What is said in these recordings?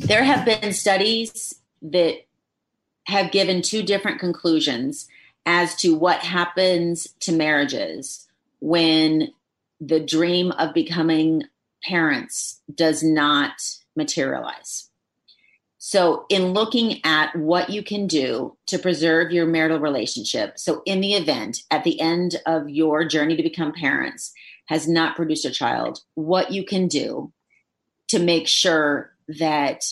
There have been studies that have given two different conclusions as to what happens to marriages when the dream of becoming parents does not materialize. So, in looking at what you can do to preserve your marital relationship, so in the event at the end of your journey to become parents has not produced a child, what you can do to make sure that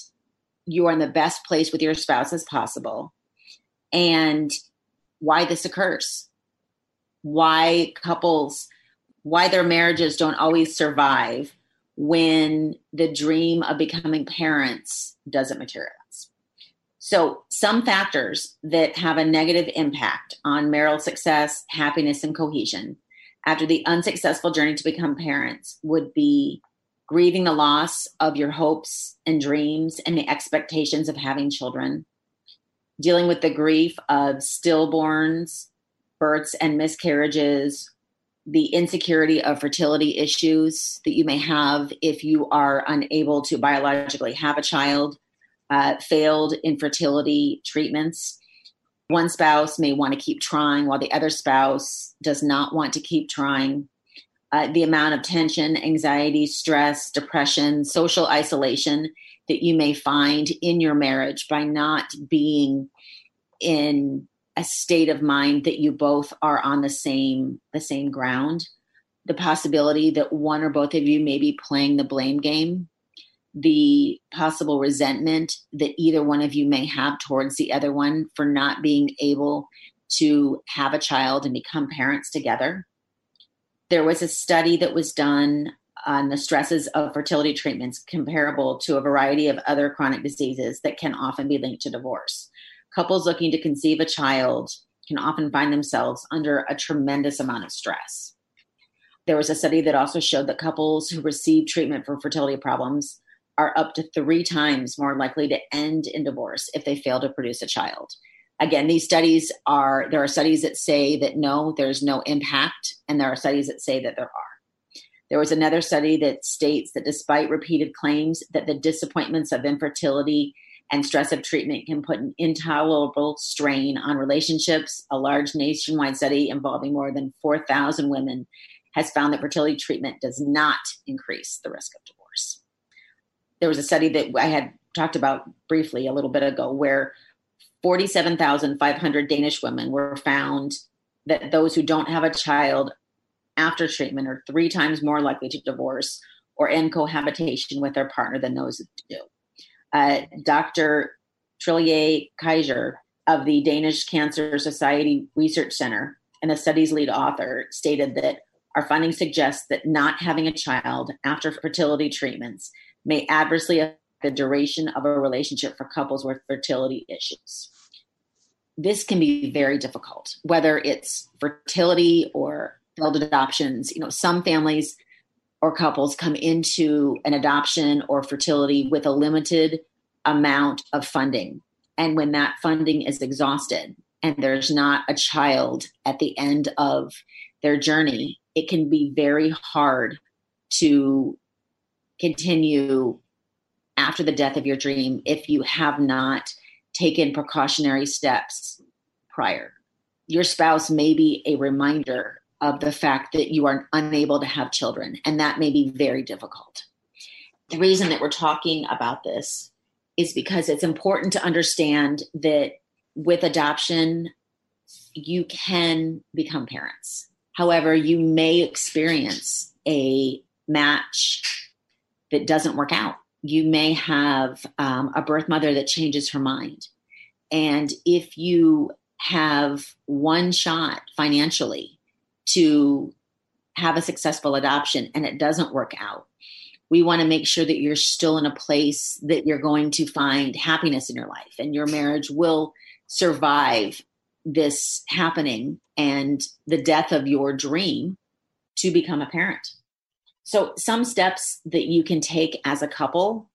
you are in the best place with your spouse as possible. And why this occurs? Why couples why their marriages don't always survive when the dream of becoming parents doesn't materialize? So some factors that have a negative impact on marital success happiness and cohesion after the unsuccessful journey to become parents would be grieving the loss of your hopes and dreams and the expectations of having children, dealing with the grief of stillborns, births and miscarriages, the insecurity of fertility issues that you may have if you are unable to biologically have a child, uh, failed infertility treatments. One spouse may want to keep trying while the other spouse does not want to keep trying uh, the amount of tension, anxiety, stress, depression, social isolation that you may find in your marriage by not being in a state of mind that you both are on the same the same ground. The possibility that one or both of you may be playing the blame game. The possible resentment that either one of you may have towards the other one for not being able to have a child and become parents together there was a study that was done on the stresses of fertility treatments comparable to a variety of other chronic diseases that can often be linked to divorce. Couples looking to conceive a child can often find themselves under a tremendous amount of stress. There was a study that also showed that couples who receive treatment for fertility problems are up to three times more likely to end in divorce if they fail to produce a child again these studies are there are studies that say that no there's no impact and there are studies that say that there are. There was another study that states that despite repeated claims that the disappointments of infertility and stress of treatment can put an intolerable strain on relationships. A large nationwide study involving more than 4000 women has found that fertility treatment does not increase the risk of divorce. There was a study that i had talked about briefly a little bit ago where 47,500 Danish women were found that those who don't have a child after treatment are three times more likely to divorce or end cohabitation with their partner than those who do. Uh, Dr. Trillier Kaiser of the Danish Cancer Society Research Center and the study's lead author stated that our findings suggest that not having a child after fertility treatments may adversely the duration of a relationship for couples with fertility issues. This can be very difficult, whether it's fertility or failed adoptions. You know, some families or couples come into an adoption or fertility with a limited amount of funding. And when that funding is exhausted and there's not a child at the end of their journey, it can be very hard to continue after the death of your dream if you have not taken precautionary steps prior. Your spouse may be a reminder of the fact that you are unable to have children, and that may be very difficult. The reason that we're talking about this is because it's important to understand that with adoption, you can become parents. However, you may experience a match that doesn't work out. You may have um, a birth mother that changes her mind. And if you have one shot financially to have a successful adoption and it doesn't work out, we want to make sure that you're still in a place that you're going to find happiness in your life and your marriage will survive this happening and the death of your dream to become a parent. So, some steps that you can take as a couple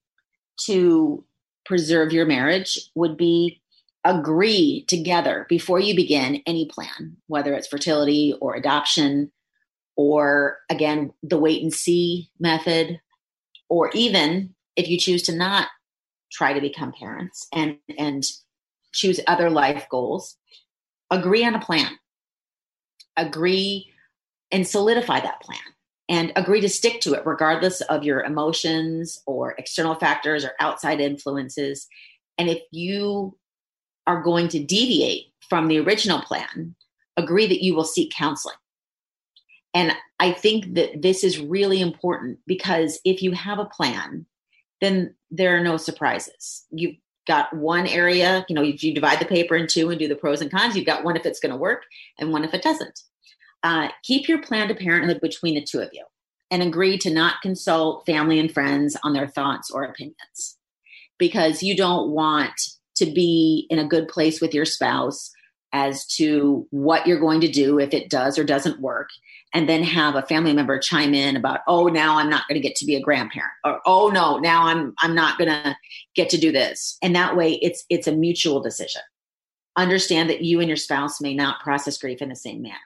to preserve your marriage would be agree together before you begin any plan, whether it's fertility or adoption, or again, the wait and see method, or even if you choose to not try to become parents and, and choose other life goals, agree on a plan, agree and solidify that plan and agree to stick to it regardless of your emotions or external factors or outside influences. And if you are going to deviate from the original plan, agree that you will seek counseling. And I think that this is really important because if you have a plan, then there are no surprises. You've got one area, you know, if you divide the paper in two and do the pros and cons, you've got one if it's going to work and one if it doesn't. Uh, keep your plan to parenthood between the two of you and agree to not consult family and friends on their thoughts or opinions. Because you don't want to be in a good place with your spouse as to what you're going to do if it does or doesn't work and then have a family member chime in about oh now i'm not going to get to be a grandparent or oh no now i'm i'm not going to get to do this. And that way it's it's a mutual decision. Understand that you and your spouse may not process grief in the same manner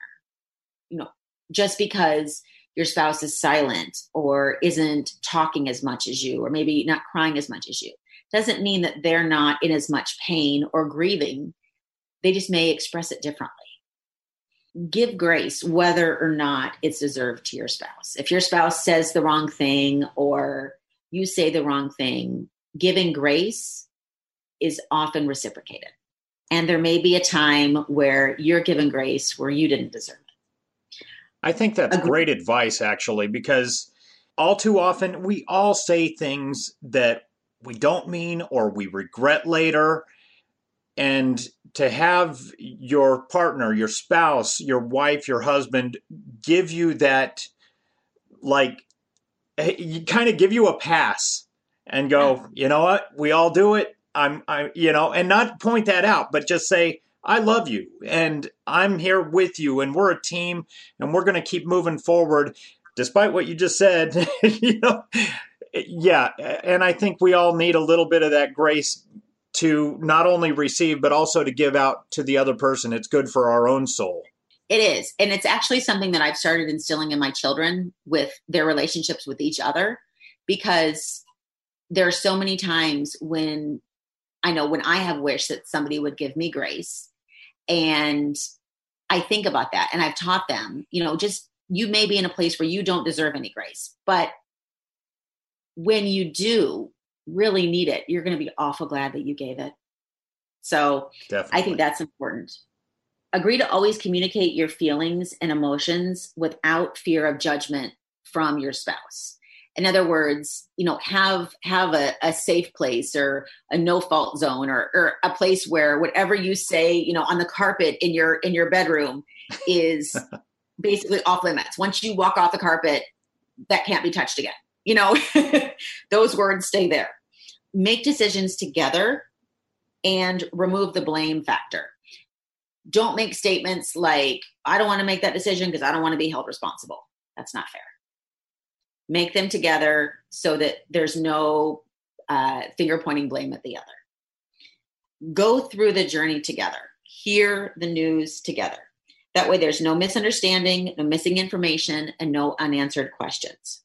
you know just because your spouse is silent or isn't talking as much as you or maybe not crying as much as you doesn't mean that they're not in as much pain or grieving they just may express it differently give grace whether or not it's deserved to your spouse. If your spouse says the wrong thing or you say the wrong thing, giving grace is often reciprocated. And there may be a time where you're given grace where you didn't deserve it. I think that's great advice, actually, because all too often we all say things that we don't mean or we regret later. And to have your partner, your spouse, your wife, your husband give you that, like, eh, you kind of give you a pass and go, you know what, we all do it. I'm, I, you know, and not point that out, but just say, I love you and I'm here with you and we're a team and we're going to keep moving forward despite what you just said. you know, yeah. And I think we all need a little bit of that grace to not only receive but also to give out to the other person. It's good for our own soul. It is. And it's actually something that I've started instilling in my children with their relationships with each other because there are so many times when I know when I have wished that somebody would give me grace. And I think about that and I've taught them, you know, just you may be in a place where you don't deserve any grace, but when you do, really need it, you're going to be awful glad that you gave it. So Definitely. I think that's important. Agree to always communicate your feelings and emotions without fear of judgment from your spouse. In other words, you know, have have a, a safe place or a no fault zone or, or a place where whatever you say, you know, on the carpet in your in your bedroom is basically off limits. Once you walk off the carpet, that can't be touched again. You know, those words stay there make decisions together and remove the blame factor. Don't make statements like, I don't want to make that decision because I don't want to be held responsible. That's not fair. Make them together so that there's no uh, finger pointing blame at the other. Go through the journey together, hear the news together. That way, there's no misunderstanding, no missing information, and no unanswered questions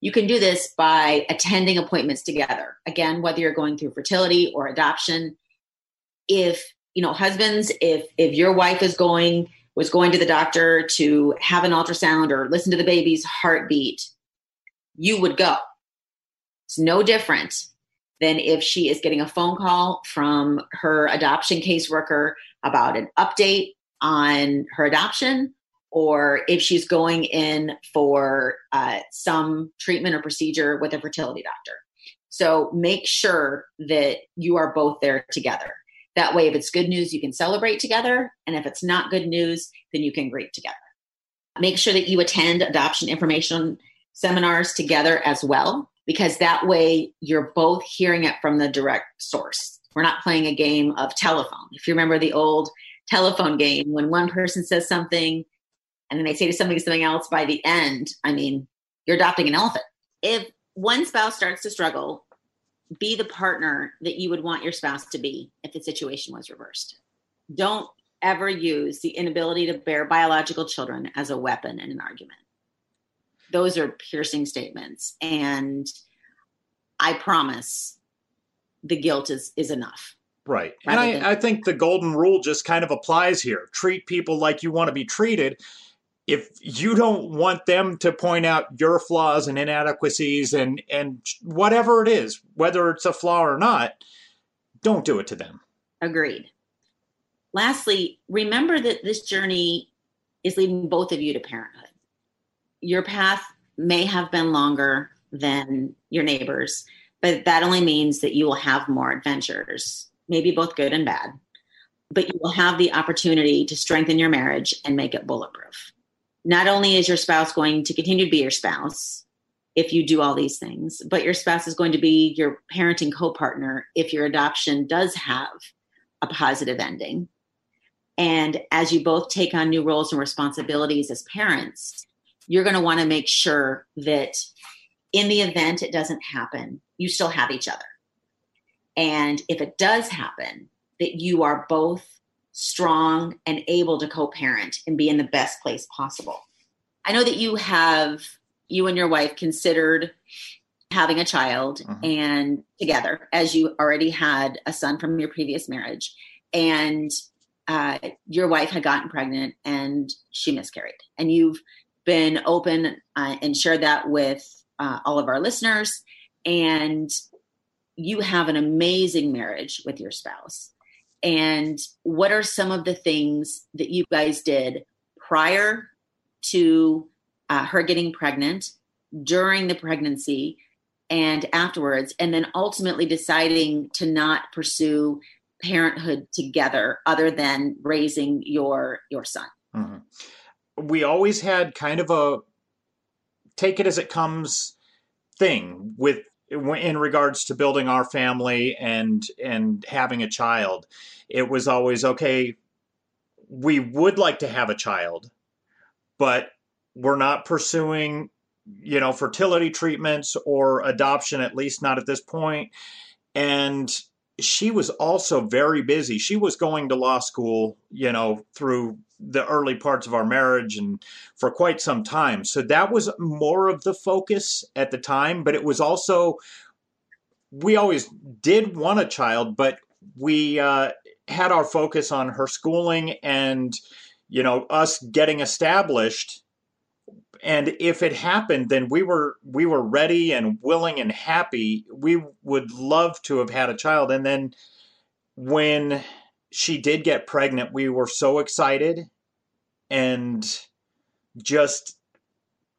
You can do this by attending appointments together. Again, whether you're going through fertility or adoption, if you know husbands, if if your wife is going was going to the doctor to have an ultrasound or listen to the baby's heartbeat, you would go. It's no different than if she is getting a phone call from her adoption caseworker about an update on her adoption or if she's going in for uh, some treatment or procedure with a fertility doctor. So make sure that you are both there together. That way, if it's good news, you can celebrate together. And if it's not good news, then you can grieve together. Make sure that you attend adoption information seminars together as well, because that way you're both hearing it from the direct source. We're not playing a game of telephone. If you remember the old telephone game, when one person says something and then they say to somebody something else by the end, I mean, you're adopting an elephant. If one spouse starts to struggle, be the partner that you would want your spouse to be if the situation was reversed. Don't ever use the inability to bear biological children as a weapon in an argument. Those are piercing statements. And I promise the guilt is, is enough. Right. And I, I think the golden rule just kind of applies here. Treat people like you want to be treated if you don't want them to point out your flaws and inadequacies and and whatever it is, whether it's a flaw or not, don't do it to them. Agreed. Lastly, remember that this journey is leading both of you to parenthood. Your path may have been longer than your neighbors, but that only means that you will have more adventures, maybe both good and bad. But you will have the opportunity to strengthen your marriage and make it bulletproof not only is your spouse going to continue to be your spouse if you do all these things, but your spouse is going to be your parenting co partner if your adoption does have a positive ending. And as you both take on new roles and responsibilities as parents, you're going to want to make sure that in the event it doesn't happen, you still have each other. And if it does happen, that you are both strong and able to co-parent and be in the best place possible. I know that you have you and your wife considered having a child mm-hmm. and together as you already had a son from your previous marriage and uh, your wife had gotten pregnant and she miscarried and you've been open uh, and shared that with uh, all of our listeners. And you have an amazing marriage with your spouse. And what are some of the things that you guys did prior to uh, her getting pregnant, during the pregnancy, and afterwards, and then ultimately deciding to not pursue parenthood together other than raising your your son? Mm-hmm. We always had kind of a take it as it comes thing with in regards to building our family and and having a child. It was always okay we would like to have a child but we're not pursuing you know fertility treatments or adoption at least not at this point. And she was also very busy. She was going to law school you know through the early parts of our marriage and for quite some time. So that was more of the focus at the time but it was also we always did want a child but we uh, had our focus on her schooling and you know us getting established and if it happened then we were we were ready and willing and happy. We would love to have had a child. And then when she did get pregnant we were so excited and just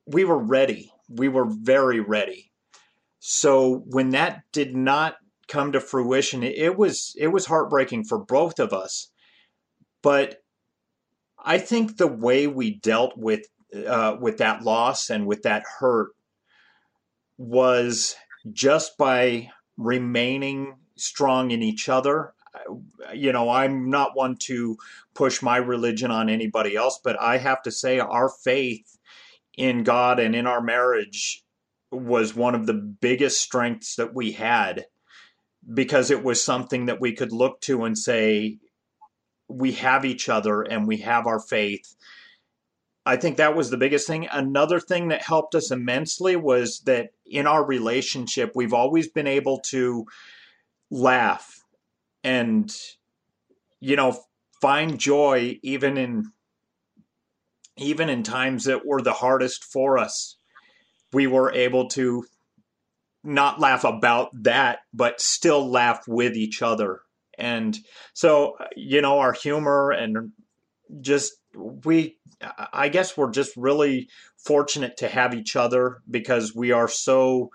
we were ready. We were very ready. So when that did not come to fruition, it was it was heartbreaking for both of us. But I think the way we dealt with uh, with that loss and with that hurt was just by remaining strong in each other. You know, I'm not one to push my religion on anybody else, but I have to say our faith in God and in our marriage was one of the biggest strengths that we had because it was something that we could look to and say, we have each other and we have our faith. I think that was the biggest thing. Another thing that helped us immensely was that in our relationship, we've always been able to laugh and, you know, find joy even in even in times that were the hardest for us. We were able to not laugh about that, but still laugh with each other. And so, you know, our humor and just we I guess we're just really fortunate to have each other because we are so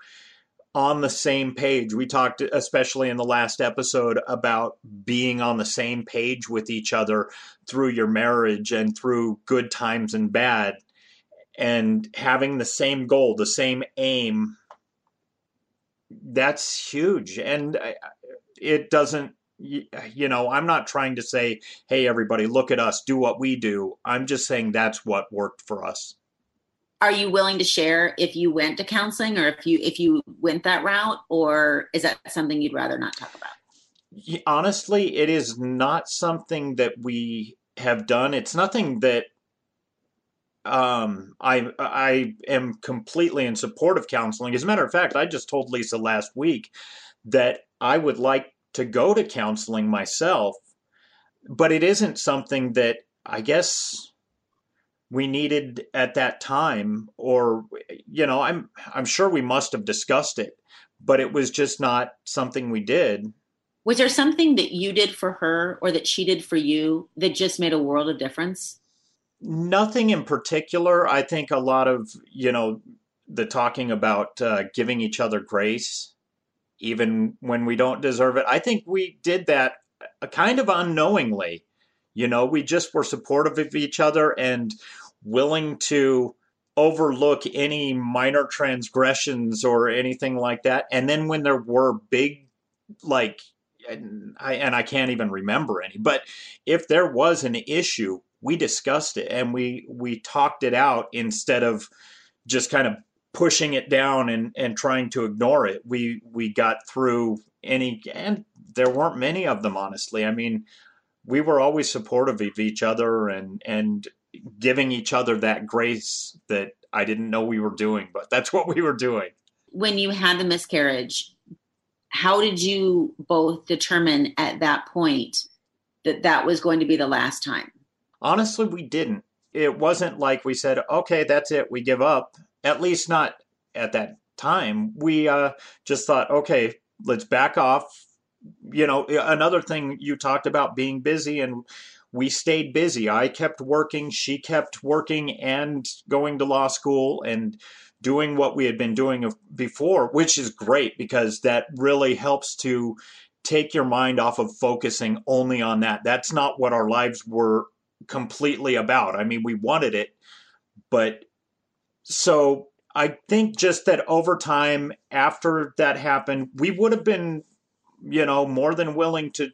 on the same page. We talked, especially in the last episode, about being on the same page with each other through your marriage and through good times and bad, and having the same goal, the same aim. That's huge. And it doesn't you know, I'm not trying to say, hey, everybody, look at us, do what we do. I'm just saying that's what worked for us. Are you willing to share if you went to counseling or if you if you went that route, or is that something you'd rather not talk about? Honestly, it is not something that we have done. It's nothing that um, I I am completely in support of counseling. As a matter of fact, I just told Lisa last week that I would like to go to counseling myself, but it isn't something that I guess we needed at that time or you know i'm i'm sure we must have discussed it but it was just not something we did. Was there something that you did for her or that she did for you that just made a world of difference? Nothing in particular. I think a lot of you know the talking about uh, giving each other grace even when we don't deserve it. I think we did that kind of unknowingly. You know, we just were supportive of each other and willing to overlook any minor transgressions or anything like that. And then when there were big, like, and I, and I can't even remember any, but if there was an issue, we discussed it and we we talked it out instead of just kind of pushing it down and, and trying to ignore it. We we got through any and there weren't many of them honestly. I mean, we were always supportive of each other and and giving each other that grace that I didn't know we were doing, but that's what we were doing. When you had the miscarriage, how did you both determine at that point that that was going to be the last time? Honestly, we didn't. It wasn't like we said, "Okay, that's it, we give up." At least not at that time. We uh, just thought, okay, let's back off. You know, another thing you talked about being busy, and we stayed busy. I kept working, she kept working and going to law school and doing what we had been doing before, which is great because that really helps to take your mind off of focusing only on that. That's not what our lives were completely about. I mean, we wanted it, but so I think just that over time after that happened, we would have been, you know, more than willing to,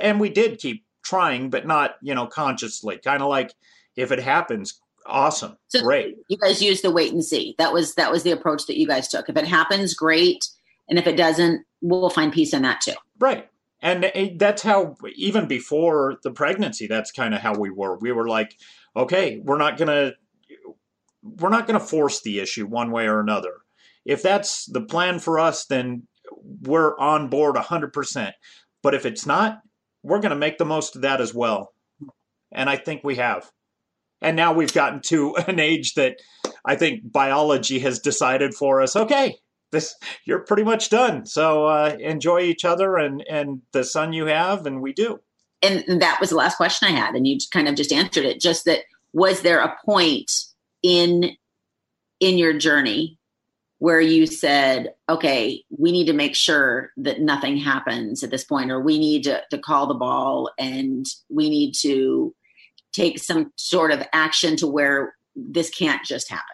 and we did keep trying, but not, you know, consciously. Kind of like if it happens, awesome, so great. You guys used the wait and see. That was that was the approach that you guys took. If it happens, great, and if it doesn't, we'll find peace in that too. Right. And eh, that's how, even before the pregnancy, that's kind of how we were. We were like, okay, we're not going to we're not going to force the issue one way or another. If that's the plan for us, then we're on board 100%. But if it's not, we're going to make the most of that as well. And I think we have. And now we've gotten to an age that I think biology has decided for us okay, this you're pretty much done. So uh, enjoy each other and, and the son you have, and we do. And that was the last question I had, and you kind of just answered it. Just that was there a point in in your journey where you said, okay, we need to make sure that nothing happens at this point, or we need to, to call the ball and we need to take some sort of action to where this can't just happen?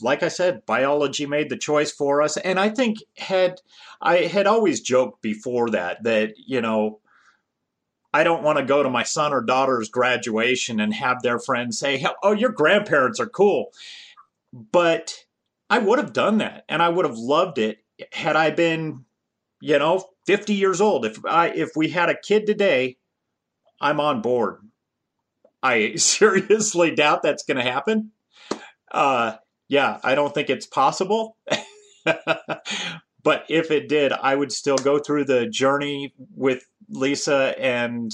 Like I said, biology made the choice for us. And I think had I had always joked before that that, you know, I don't want to go to my son or daughter's graduation and have their friends say, "Oh, your grandparents are cool." But I would have done that and I would have loved it had I been, you know, 50 years old. If I if we had a kid today, I'm on board. I seriously doubt that's going to happen. Uh yeah, I don't think it's possible. but if it did, I would still go through the journey with Lisa and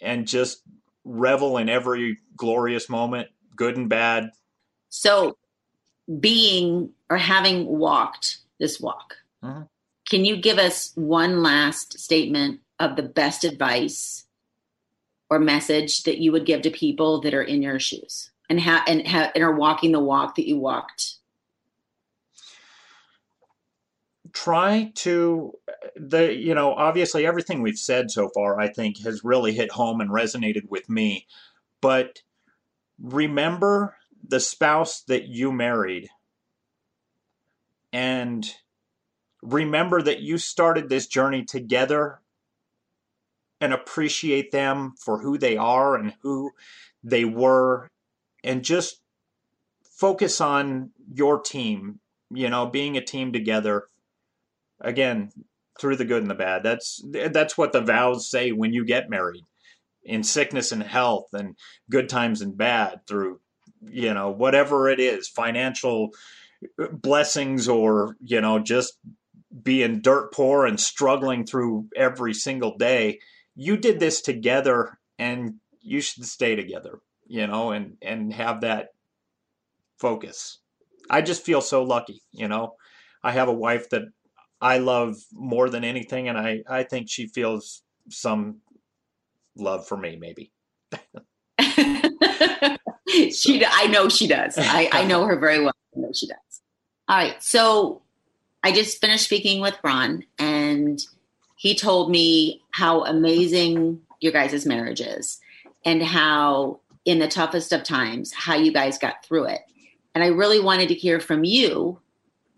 and just revel in every glorious moment, good and bad. So, being or having walked this walk, mm-hmm. can you give us one last statement of the best advice or message that you would give to people that are in your shoes and have and have and are walking the walk that you walked? Try to the you know obviously everything we've said so far I think has really hit home and resonated with me, but remember the spouse that you married. And remember that you started this journey together and appreciate them for who they are and who they were. And just focus on your team you know being a team together again through the good and the bad. That's that's what the vows say when you get married in sickness and health and good times and bad through you know whatever it is financial blessings or you know just being dirt poor and struggling through every single day. You did this together and you should stay together you know and and have that focus. I just feel so lucky you know. I have a wife that i love more than anything and i i think she feels some love for me maybe. She i know she does. I i know her very well. I know she does. All right so i just finished speaking with ron and he told me how amazing your guys' marriage is and how in the toughest of times how you guys got through it. And i really wanted to hear from you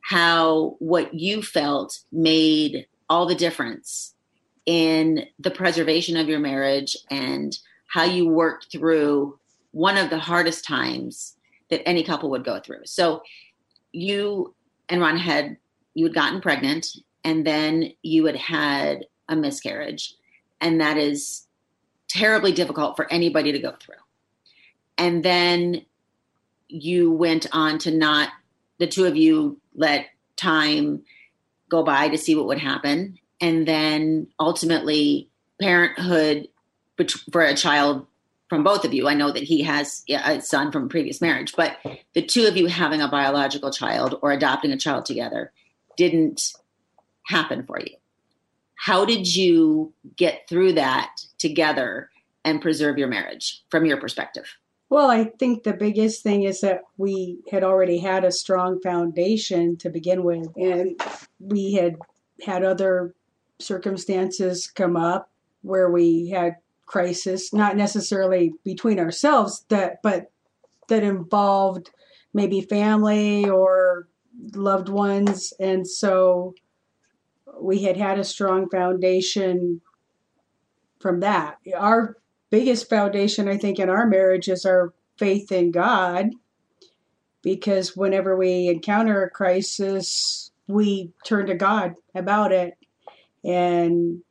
how what you felt made all the difference in the preservation of your marriage and how you worked through one of the hardest times that any couple would go through so you and ron had you had gotten pregnant and then you had had a miscarriage. And that is terribly difficult for anybody to go through. And then you went on to not, the two of you let time go by to see what would happen. And then ultimately, parenthood for a child from both of you. I know that he has a son from a previous marriage, but the two of you having a biological child or adopting a child together didn't happen for you. How did you get through that together and preserve your marriage from your perspective? Well, I think the biggest thing is that we had already had a strong foundation to begin with, and we had had other circumstances come up where we had crisis, not necessarily between ourselves, that but that involved maybe family or loved ones, and so we had had a strong foundation from that. Our biggest foundation, I think, in our marriage is our faith in God, because whenever we encounter a crisis, we turn to God about it and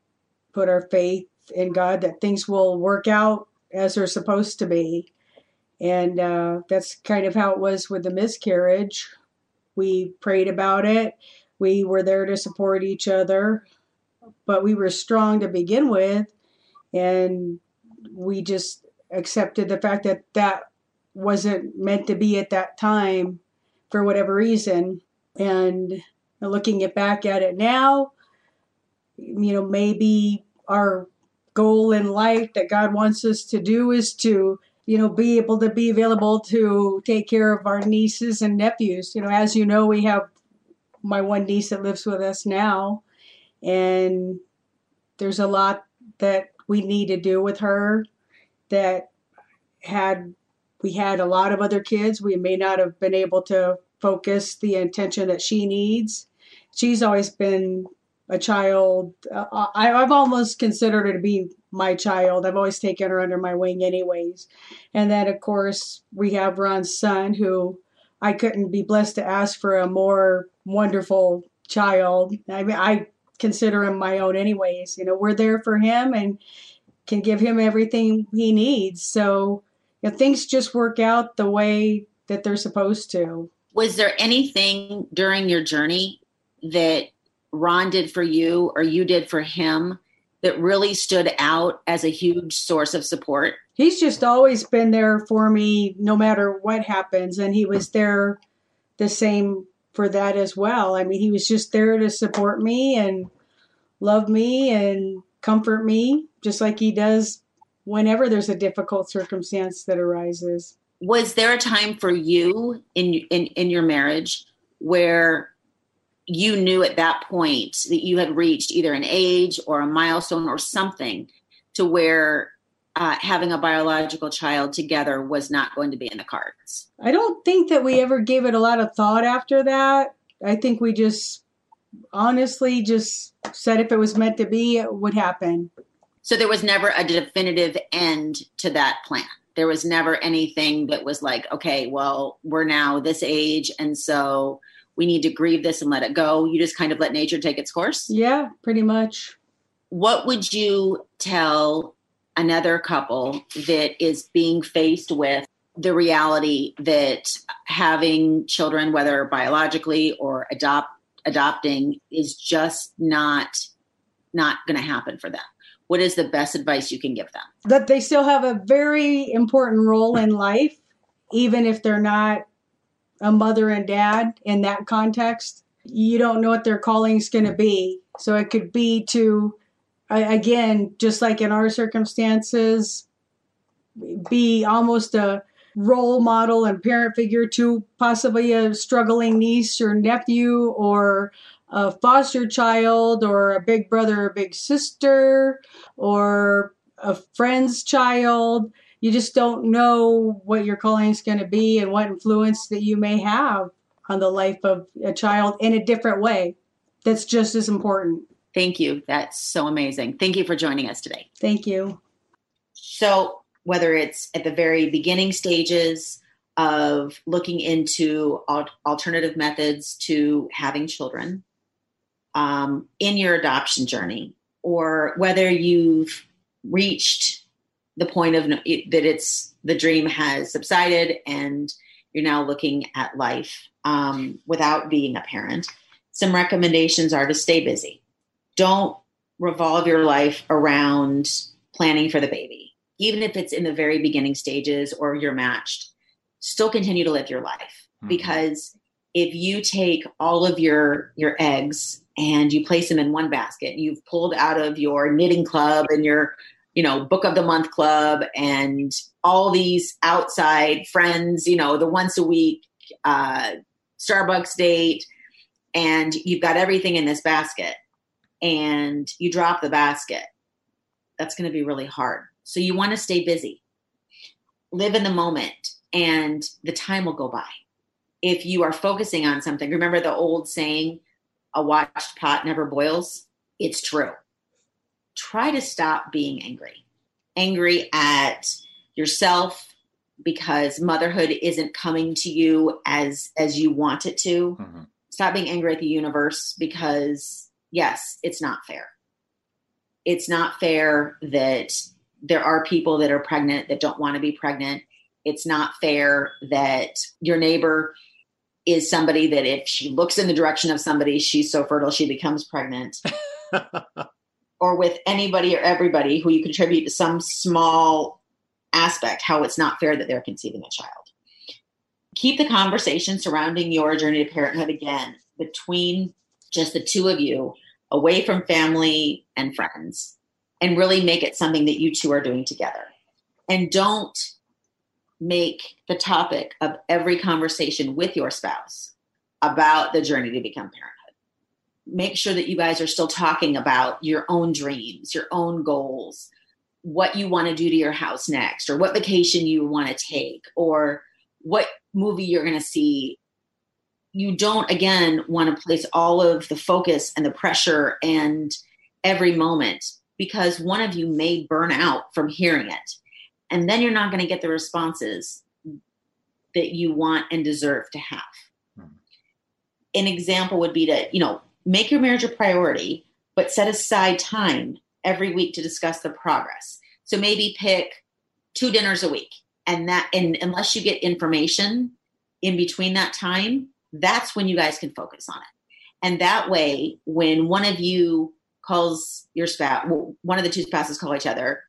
put our faith in God that things will work out as they're supposed to be. And uh, that's kind of how it was with the miscarriage. We prayed about it we were there to support each other, but we were strong to begin with. And we just accepted the fact that that wasn't meant to be at that time for whatever reason. And looking it back at it now, you know, maybe our goal in life that God wants us to do is to, you know, be able to be available to take care of our nieces and nephews. You know, as you know, we have my one niece that lives with us now, and there's a lot that we need to do with her that had we had a lot of other kids. We may not have been able to focus the attention that she needs. She's always been a child uh, I, i've almost considered her to be my child. I've always taken her under my wing anyways. And then of course we have ron's son who i couldn't be blessed to ask for a more wonderful child. I mean, I consider him my own, anyways. You know, we're there for him and can give him everything he needs. So you know, things just work out the way that they're supposed to. Was there anything during your journey that Ron did for you or you did for him that really stood out as a huge source of support? He's just always been there for me no matter what happens. And he was there the same for that as well. I mean, he was just there to support me and love me and comfort me, just like he does whenever there's a difficult circumstance that arises. Was there a time for you in in, in your marriage where you knew at that point that you had reached either an age or a milestone or something to where uh, having a biological child together was not going to be in the cards? I don't think that we ever gave it a lot of thought after that. I think we just honestly just said if it was meant to be, it would happen. So there was never a definitive end to that plan. There was never anything that was like, okay, well, we're now this age, and so we need to grieve this and let it go. You just kind of let nature take its course. Yeah, pretty much. What would you tell another couple that is being faced with the reality that having children, whether biologically or adopt adopting, is just not not going to happen for them? What is the best advice you can give them? That they still have a very important role in life, even if they're not a mother and dad in that context. You don't know what their calling is going to be. So it could be to, again, just like in our circumstances, be almost a role model and parent figure to possibly a struggling niece or nephew or a foster child or a big brother or big sister or a friend's child you just don't know what your calling is going to be and what influence that you may have on the life of a child in a different way. That's just as important. Thank you. That's so amazing. Thank you for joining us today. Thank you. So, whether it's at the very beginning stages of looking into alternative methods to having children um, in your adoption journey, or whether you've reached the point of that it's the dream has subsided and you're now looking at life um, without being a parent. Some recommendations are to stay busy. Don't revolve your life around planning for the baby, even if it's in the very beginning stages or you're matched. Still continue to live your life mm-hmm. because if you take all of your your eggs and you place them in one basket, you've pulled out of your knitting club and your you know, book of the month club and all these outside friends, you know, the once a week uh, Starbucks date, and you've got everything in this basket, and you drop the basket. That's going to be really hard. So you want to stay busy, live in the moment, and the time will go by. If you are focusing on something, remember the old saying, a watched pot never boils? It's true try to stop being angry. Angry at yourself because motherhood isn't coming to you as as you want it to. Mm-hmm. Stop being angry at the universe because yes, it's not fair. It's not fair that there are people that are pregnant that don't want to be pregnant. It's not fair that your neighbor is somebody that if she looks in the direction of somebody, she's so fertile she becomes pregnant. or with anybody or everybody who you contribute to some small aspect, how it's not fair that they're conceiving a child. Keep the conversation surrounding your journey to parenthood again between just the two of you, away from family and friends, and really make it something that you two are doing together. And don't make the topic of every conversation with your spouse about the journey to become parenthood. make sure that you guys are still talking about your own dreams, your own goals, what you want to do to your house next, or what vacation you want to take, or what movie you're going to see. You don't, again, want to place all of the focus and the pressure and every moment because one of you may burn out from hearing it. And then you're not going to get the responses that you want and deserve to have. Hmm. An example would be to, you know, make your marriage a priority, but set aside time every week to discuss the progress. So maybe pick two dinners a week. And that and unless you get information, in between that time, that's when you guys can focus on it. And that way, when one of you calls your spouse, one of the two spouses call each other,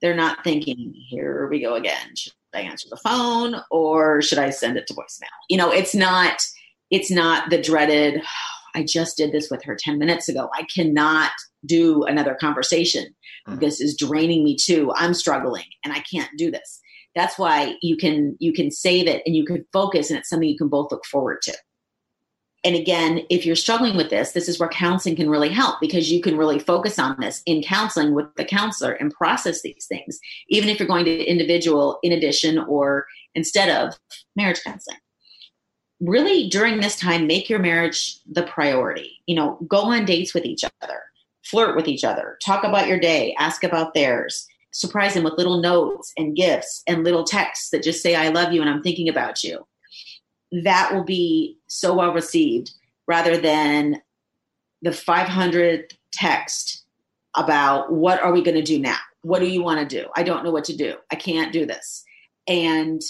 they're not thinking, here we go again. Should I answer the phone or should I send it to voicemail? You know, it's not, it's not the dreaded, oh, I just did this with her 10 minutes ago. I cannot do another conversation. Mm-hmm. This is draining me too. I'm struggling and I can't do this. That's why you can you can save it and you can focus and it's something you can both look forward to. And again, if you're struggling with this, this is where counseling can really help because you can really focus on this in counseling with the counselor and process these things, even if you're going to individual in addition or instead of marriage counseling. Really, during this time, make your marriage the priority. You know, go on dates with each other, flirt with each other, talk about your day, ask about theirs, surprise them with little notes and gifts and little texts that just say, I love you and I'm thinking about you that will be so well received rather than the 500th text about what are we going to do now? What do you want to do? I don't know what to do. I can't do this. And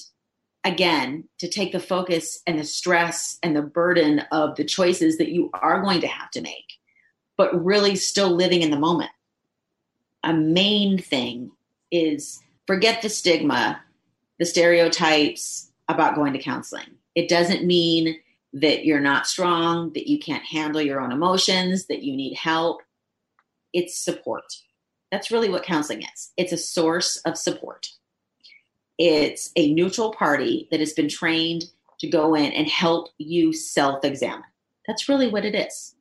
again, to take the focus and the stress and the burden of the choices that you are going to have to make, but really still living in the moment. A main thing is forget the stigma, the stereotypes about going to counseling. It doesn't mean that you're not strong, that you can't handle your own emotions, that you need help. It's support. That's really what counseling is it's a source of support. It's a neutral party that has been trained to go in and help you self examine. That's really what it is.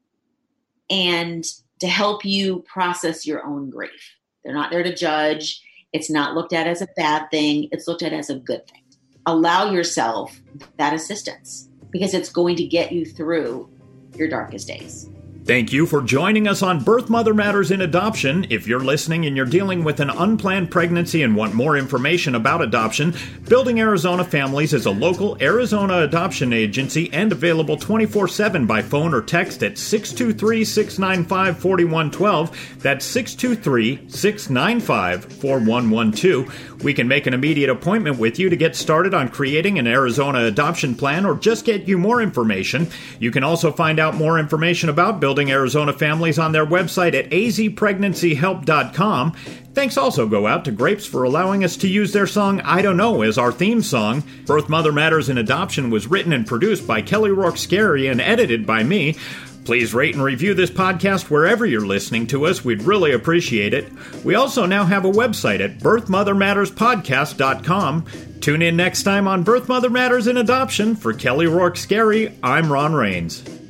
And to help you process your own grief. They're not there to judge. It's not looked at as a bad thing, it's looked at as a good thing allow yourself that assistance because it's going to get you through your darkest days. Thank you for joining us on Birth Mother Matters in Adoption. If you're listening and you're dealing with an unplanned pregnancy and want more information about adoption, Building Arizona Families is a local Arizona adoption agency and available 24 7 by phone or text at 623 695 4112. That's 623 695 4112. We can make an immediate appointment with you to get started on creating an Arizona adoption plan or just get you more information. You can also find out more information about Building Building Arizona Families on their website at azpregnancyhelp.com. Thanks also go out to Grapes for allowing us to use their song I Don't Know as our theme song. Birth Mother Matters in Adoption was written and produced by Kelly Rourke Scary and edited by me. Please rate and review this podcast wherever you're listening to us. We'd really appreciate it. We also now have a website at birthmothermatterspodcast.com. Tune in next time on Birth Mother Matters in Adoption. For Kelly Rourke Scary, I'm Ron Rains.